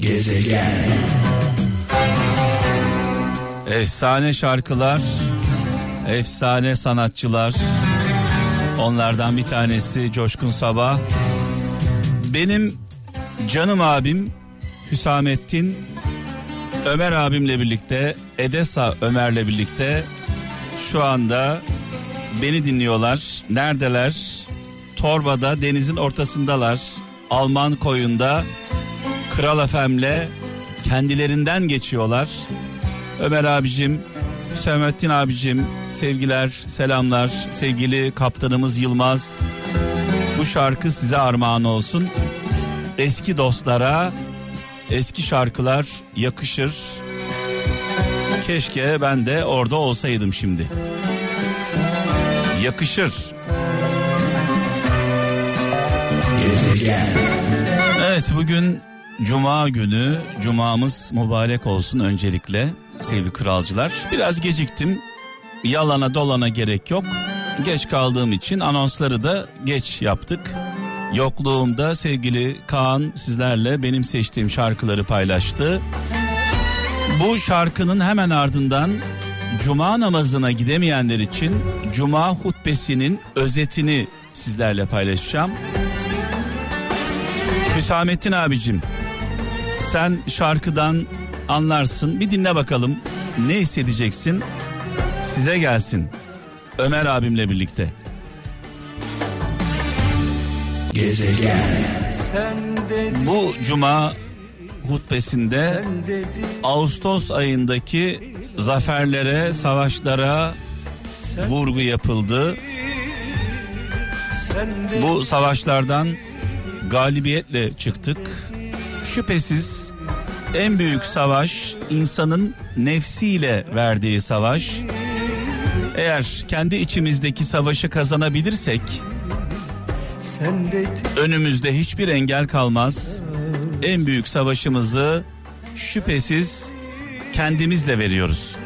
Gezegen. Efsane şarkılar, efsane sanatçılar. Onlardan bir tanesi Coşkun Sabah. Benim canım abim Hüsamettin Ömer abimle birlikte Edesa Ömer'le birlikte şu anda beni dinliyorlar. Neredeler? Torba'da denizin ortasındalar. Alman koyunda Kral Efem'le kendilerinden geçiyorlar. Ömer abicim, Hüsamettin abicim, sevgiler, selamlar, sevgili kaptanımız Yılmaz. Bu şarkı size armağan olsun. Eski dostlara eski şarkılar yakışır. Keşke ben de orada olsaydım şimdi. Yakışır. Gezegen. Evet bugün Cuma günü. Cumamız mübarek olsun öncelikle sevgili kralcılar. Biraz geciktim. Yalana dolana gerek yok. Geç kaldığım için anonsları da geç yaptık. Yokluğumda sevgili Kaan sizlerle benim seçtiğim şarkıları paylaştı. Bu şarkının hemen ardından Cuma namazına gidemeyenler için Cuma hutbesinin özetini sizlerle paylaşacağım. Hüsamettin abicim sen şarkıdan anlarsın bir dinle bakalım ne hissedeceksin size gelsin Ömer abimle birlikte. Gezegen. Bu cuma hutbesinde Ağustos ayındaki zaferlere, savaşlara vurgu yapıldı. Bu savaşlardan galibiyetle çıktık. Şüphesiz en büyük savaş insanın nefsiyle verdiği savaş. Eğer kendi içimizdeki savaşı kazanabilirsek önümüzde hiçbir engel kalmaz. En büyük savaşımızı şüphesiz kendimizle veriyoruz.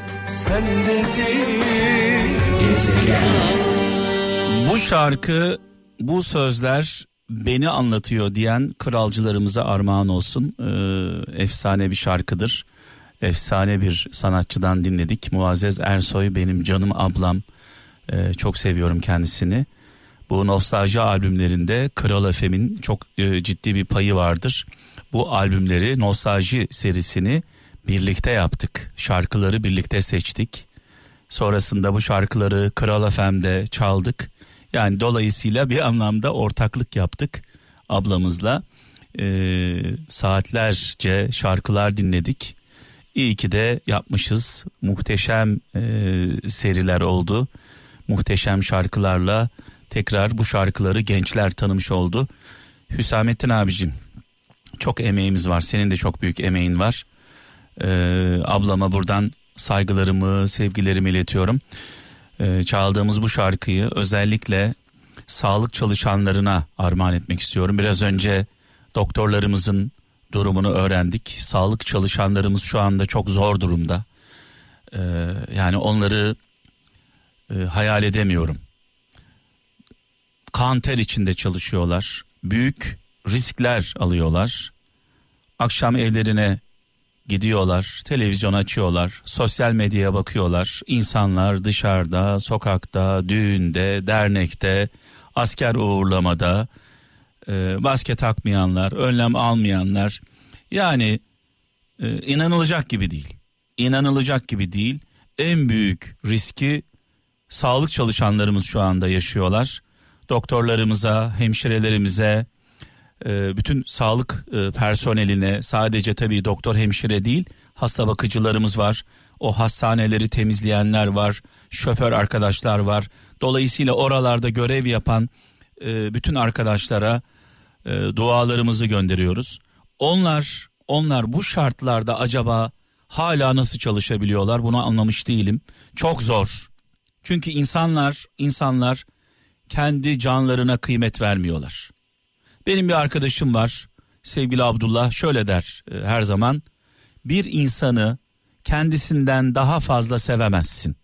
Bu şarkı, bu sözler beni anlatıyor diyen kralcılarımıza armağan olsun. Ee, efsane bir şarkıdır. Efsane bir sanatçıdan dinledik. Muazzez Ersoy benim canım ablam. Ee, çok seviyorum kendisini. Bu nostalji albümlerinde Kral Efem'in çok e, ciddi bir payı vardır. Bu albümleri, nostalji serisini birlikte yaptık. Şarkıları birlikte seçtik. Sonrasında bu şarkıları Kral FM'de çaldık. Yani dolayısıyla bir anlamda ortaklık yaptık ablamızla. Ee, saatlerce şarkılar dinledik. İyi ki de yapmışız. Muhteşem e, seriler oldu. Muhteşem şarkılarla tekrar bu şarkıları gençler tanımış oldu. Hüsamettin abicim çok emeğimiz var. Senin de çok büyük emeğin var. Ee, ablama buradan saygılarımı, sevgilerimi iletiyorum. Ee, çaldığımız bu şarkıyı özellikle sağlık çalışanlarına armağan etmek istiyorum. Biraz önce doktorlarımızın durumunu öğrendik. Sağlık çalışanlarımız şu anda çok zor durumda. Ee, yani onları e, hayal edemiyorum. Kan ter içinde çalışıyorlar. Büyük riskler alıyorlar. Akşam evlerine gidiyorlar, televizyon açıyorlar, sosyal medyaya bakıyorlar. İnsanlar dışarıda, sokakta, düğünde, dernekte, asker uğurlamada, e, maske takmayanlar, önlem almayanlar. Yani e, inanılacak gibi değil. İnanılacak gibi değil. En büyük riski sağlık çalışanlarımız şu anda yaşıyorlar. Doktorlarımıza, hemşirelerimize, bütün sağlık e, personeline sadece tabii doktor hemşire değil hasta bakıcılarımız var. O hastaneleri temizleyenler var, şoför arkadaşlar var. Dolayısıyla oralarda görev yapan e, bütün arkadaşlara dualarımızı gönderiyoruz. Onlar onlar bu şartlarda acaba hala nasıl çalışabiliyorlar bunu anlamış değilim. Çok zor. Çünkü insanlar insanlar kendi canlarına kıymet vermiyorlar. Benim bir arkadaşım var sevgili Abdullah şöyle der e, her zaman bir insanı kendisinden daha fazla sevemezsin.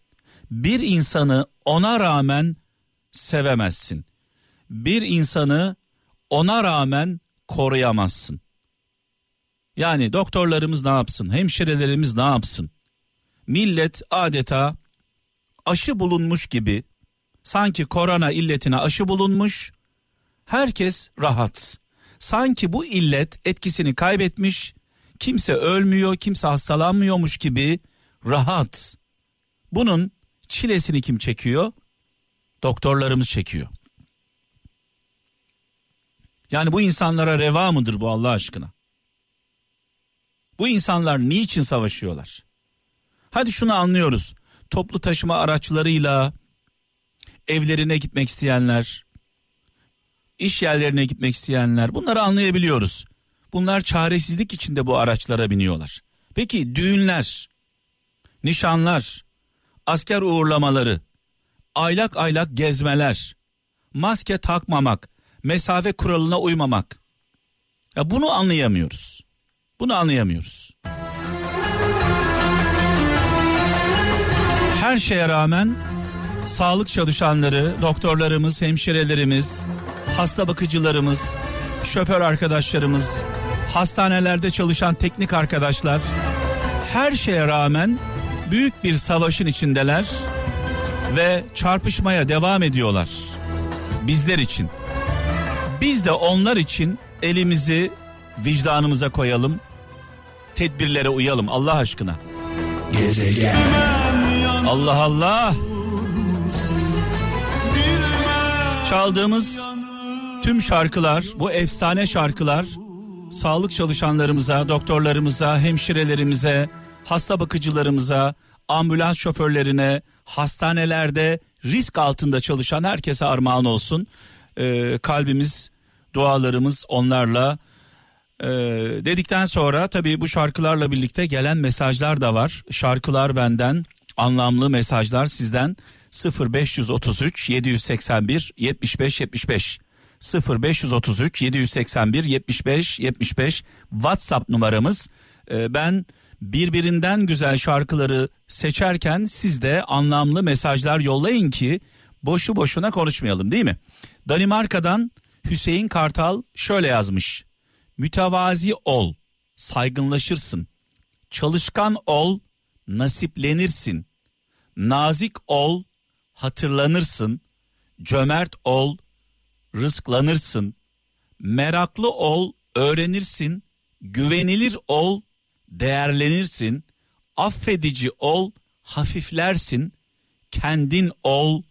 Bir insanı ona rağmen sevemezsin. Bir insanı ona rağmen koruyamazsın. Yani doktorlarımız ne yapsın? Hemşirelerimiz ne yapsın? Millet adeta aşı bulunmuş gibi sanki korona illetine aşı bulunmuş. Herkes rahat. Sanki bu illet etkisini kaybetmiş. Kimse ölmüyor, kimse hastalanmıyormuş gibi rahat. Bunun çilesini kim çekiyor? Doktorlarımız çekiyor. Yani bu insanlara reva mıdır bu Allah aşkına? Bu insanlar niçin savaşıyorlar? Hadi şunu anlıyoruz. Toplu taşıma araçlarıyla evlerine gitmek isteyenler, iş yerlerine gitmek isteyenler bunları anlayabiliyoruz. Bunlar çaresizlik içinde bu araçlara biniyorlar. Peki düğünler, nişanlar, asker uğurlamaları, aylak aylak gezmeler, maske takmamak, mesafe kuralına uymamak. Ya bunu anlayamıyoruz. Bunu anlayamıyoruz. Her şeye rağmen sağlık çalışanları, doktorlarımız, hemşirelerimiz, hasta bakıcılarımız, şoför arkadaşlarımız, hastanelerde çalışan teknik arkadaşlar her şeye rağmen büyük bir savaşın içindeler ve çarpışmaya devam ediyorlar. Bizler için. Biz de onlar için elimizi vicdanımıza koyalım. Tedbirlere uyalım Allah aşkına. Gezegen. Allah Allah. Çaldığımız tüm şarkılar, bu efsane şarkılar sağlık çalışanlarımıza, doktorlarımıza, hemşirelerimize, hasta bakıcılarımıza, ambulans şoförlerine, hastanelerde risk altında çalışan herkese armağan olsun. Ee, kalbimiz, dualarımız onlarla ee, dedikten sonra tabii bu şarkılarla birlikte gelen mesajlar da var. Şarkılar benden, anlamlı mesajlar sizden 0533 781 75 75 0533 781 75 75 WhatsApp numaramız. Ee, ben birbirinden güzel şarkıları seçerken siz de anlamlı mesajlar yollayın ki boşu boşuna konuşmayalım değil mi? Danimarka'dan Hüseyin Kartal şöyle yazmış. Mütevazi ol, saygınlaşırsın. Çalışkan ol, nasiplenirsin. Nazik ol, hatırlanırsın. Cömert ol, rızklanırsın. Meraklı ol, öğrenirsin. Güvenilir ol, değerlenirsin. Affedici ol, hafiflersin. Kendin ol,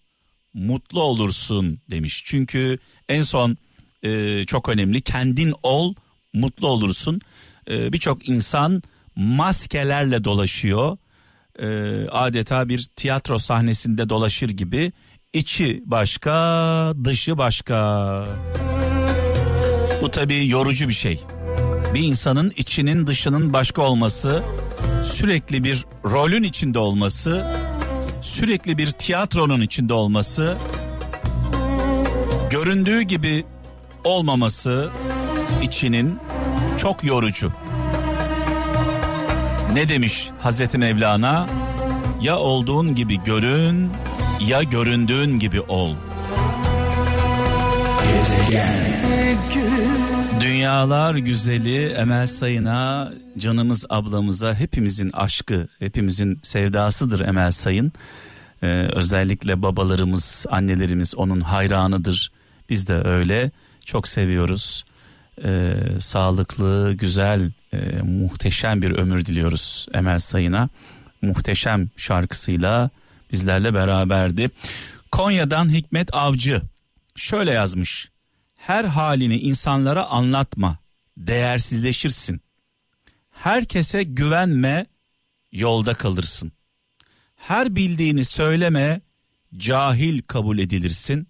mutlu olursun demiş. Çünkü en son e, çok önemli. Kendin ol, mutlu olursun. E, Birçok insan maskelerle dolaşıyor. E, adeta bir tiyatro sahnesinde dolaşır gibi. İçi başka, dışı başka. Bu tabii yorucu bir şey. Bir insanın içinin dışının başka olması, sürekli bir rolün içinde olması, sürekli bir tiyatronun içinde olması, göründüğü gibi olmaması içinin çok yorucu. Ne demiş Hazreti Mevlana? Ya olduğun gibi görün ya göründüğün gibi ol. Dünyalar güzeli Emel Sayın'a, canımız ablamıza hepimizin aşkı, hepimizin sevdasıdır Emel Sayın. Ee, özellikle babalarımız, annelerimiz onun hayranıdır. Biz de öyle çok seviyoruz. Ee, sağlıklı, güzel, e, muhteşem bir ömür diliyoruz Emel Sayın'a. Muhteşem şarkısıyla bizlerle beraberdi. Konya'dan Hikmet Avcı şöyle yazmış. Her halini insanlara anlatma, değersizleşirsin. Herkese güvenme, yolda kalırsın. Her bildiğini söyleme, cahil kabul edilirsin.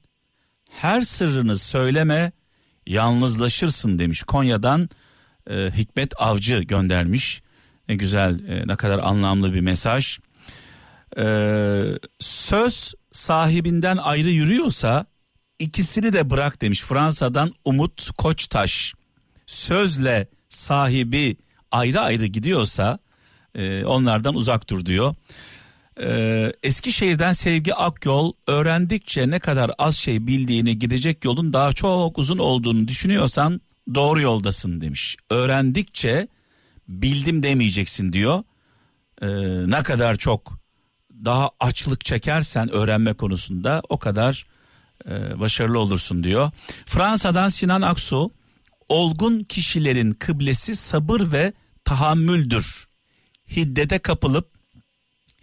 Her sırrını söyleme, yalnızlaşırsın demiş. Konya'dan e, Hikmet Avcı göndermiş. Ne güzel, e, ne kadar anlamlı bir mesaj. E, söz sahibinden ayrı yürüyorsa ikisini de bırak demiş. Fransa'dan Umut Koçtaş. Sözle sahibi ayrı ayrı gidiyorsa e, onlardan uzak dur diyor. Ee, Eskişehir'den Sevgi Akyol öğrendikçe ne kadar az şey bildiğini gidecek yolun daha çok uzun olduğunu düşünüyorsan doğru yoldasın demiş. Öğrendikçe bildim demeyeceksin diyor. Ee, ne kadar çok daha açlık çekersen öğrenme konusunda o kadar e, başarılı olursun diyor. Fransa'dan Sinan Aksu olgun kişilerin kıblesi sabır ve tahammüldür. Hiddete kapılıp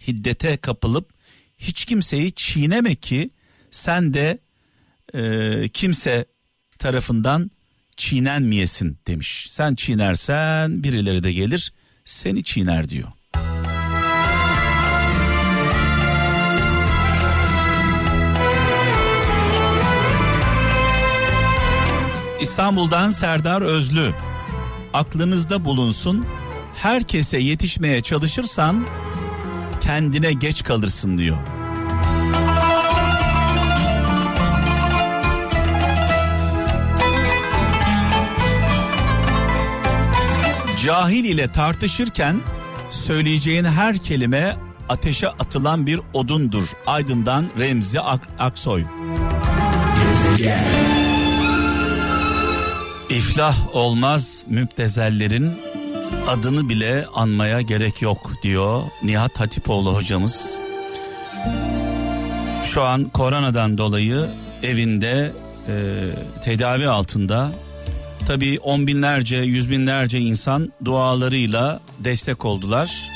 hiddete kapılıp hiç kimseyi çiğneme ki sen de e, kimse tarafından çiğnenmeyesin demiş. Sen çiğnersen birileri de gelir seni çiğner diyor. İstanbul'dan Serdar Özlü. Aklınızda bulunsun. Herkese yetişmeye çalışırsan kendine geç kalırsın diyor. Cahil ile tartışırken söyleyeceğin her kelime ateşe atılan bir odundur. Aydın'dan Remzi Ak- Aksoy. Gezegen. İflah olmaz müptezellerin adını bile anmaya gerek yok diyor Nihat Hatipoğlu hocamız. Şu an koronadan dolayı evinde e, tedavi altında. Tabii on binlerce, yüz binlerce insan dualarıyla destek oldular.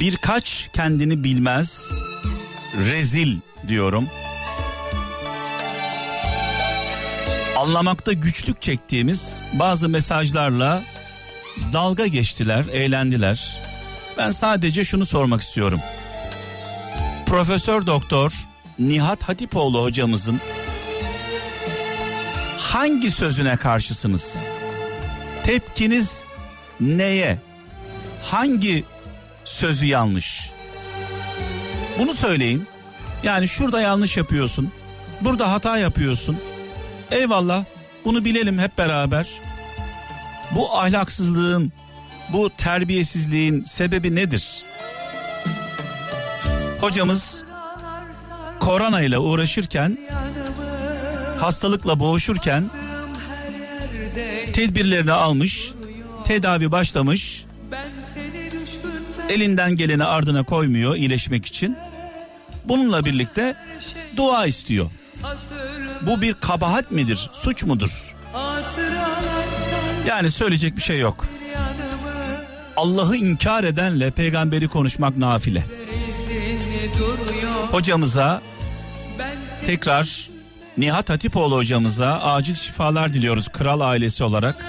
Birkaç kendini bilmez, rezil diyorum. Anlamakta güçlük çektiğimiz bazı mesajlarla dalga geçtiler, eğlendiler. Ben sadece şunu sormak istiyorum. Profesör Doktor Nihat Hatipoğlu hocamızın hangi sözüne karşısınız? Tepkiniz neye? Hangi sözü yanlış? Bunu söyleyin. Yani şurada yanlış yapıyorsun. Burada hata yapıyorsun. Eyvallah. Bunu bilelim hep beraber. Bu ahlaksızlığın, bu terbiyesizliğin sebebi nedir? Hocamız korona ile uğraşırken, hastalıkla boğuşurken tedbirlerini almış, tedavi başlamış. Elinden geleni ardına koymuyor iyileşmek için. Bununla birlikte dua istiyor. Bu bir kabahat midir, suç mudur? Yani söyleyecek bir şey yok. Allah'ı inkar edenle peygamberi konuşmak nafile. Hocamıza tekrar Nihat Hatipoğlu hocamıza acil şifalar diliyoruz kral ailesi olarak.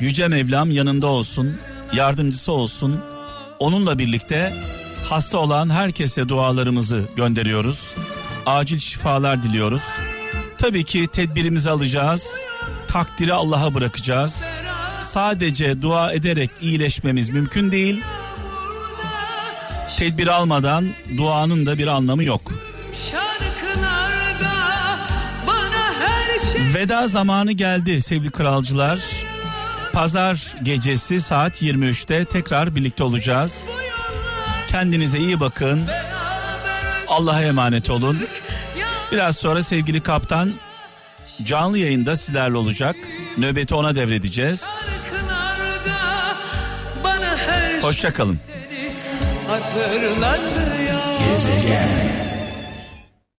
Yüce Mevlam yanında olsun, yardımcısı olsun. Onunla birlikte hasta olan herkese dualarımızı gönderiyoruz. Acil şifalar diliyoruz. Tabii ki tedbirimizi alacağız. Takdiri Allah'a bırakacağız. Sadece dua ederek iyileşmemiz mümkün değil. Tedbir almadan duanın da bir anlamı yok. Veda zamanı geldi sevgili kralcılar. Pazar gecesi saat 23'te tekrar birlikte olacağız. Kendinize iyi bakın. Allah'a emanet olun. Biraz sonra sevgili kaptan canlı yayında sizlerle olacak. Nöbeti ona devredeceğiz. Hoşçakalın. şeyi hatırlatıyor. Gezegen.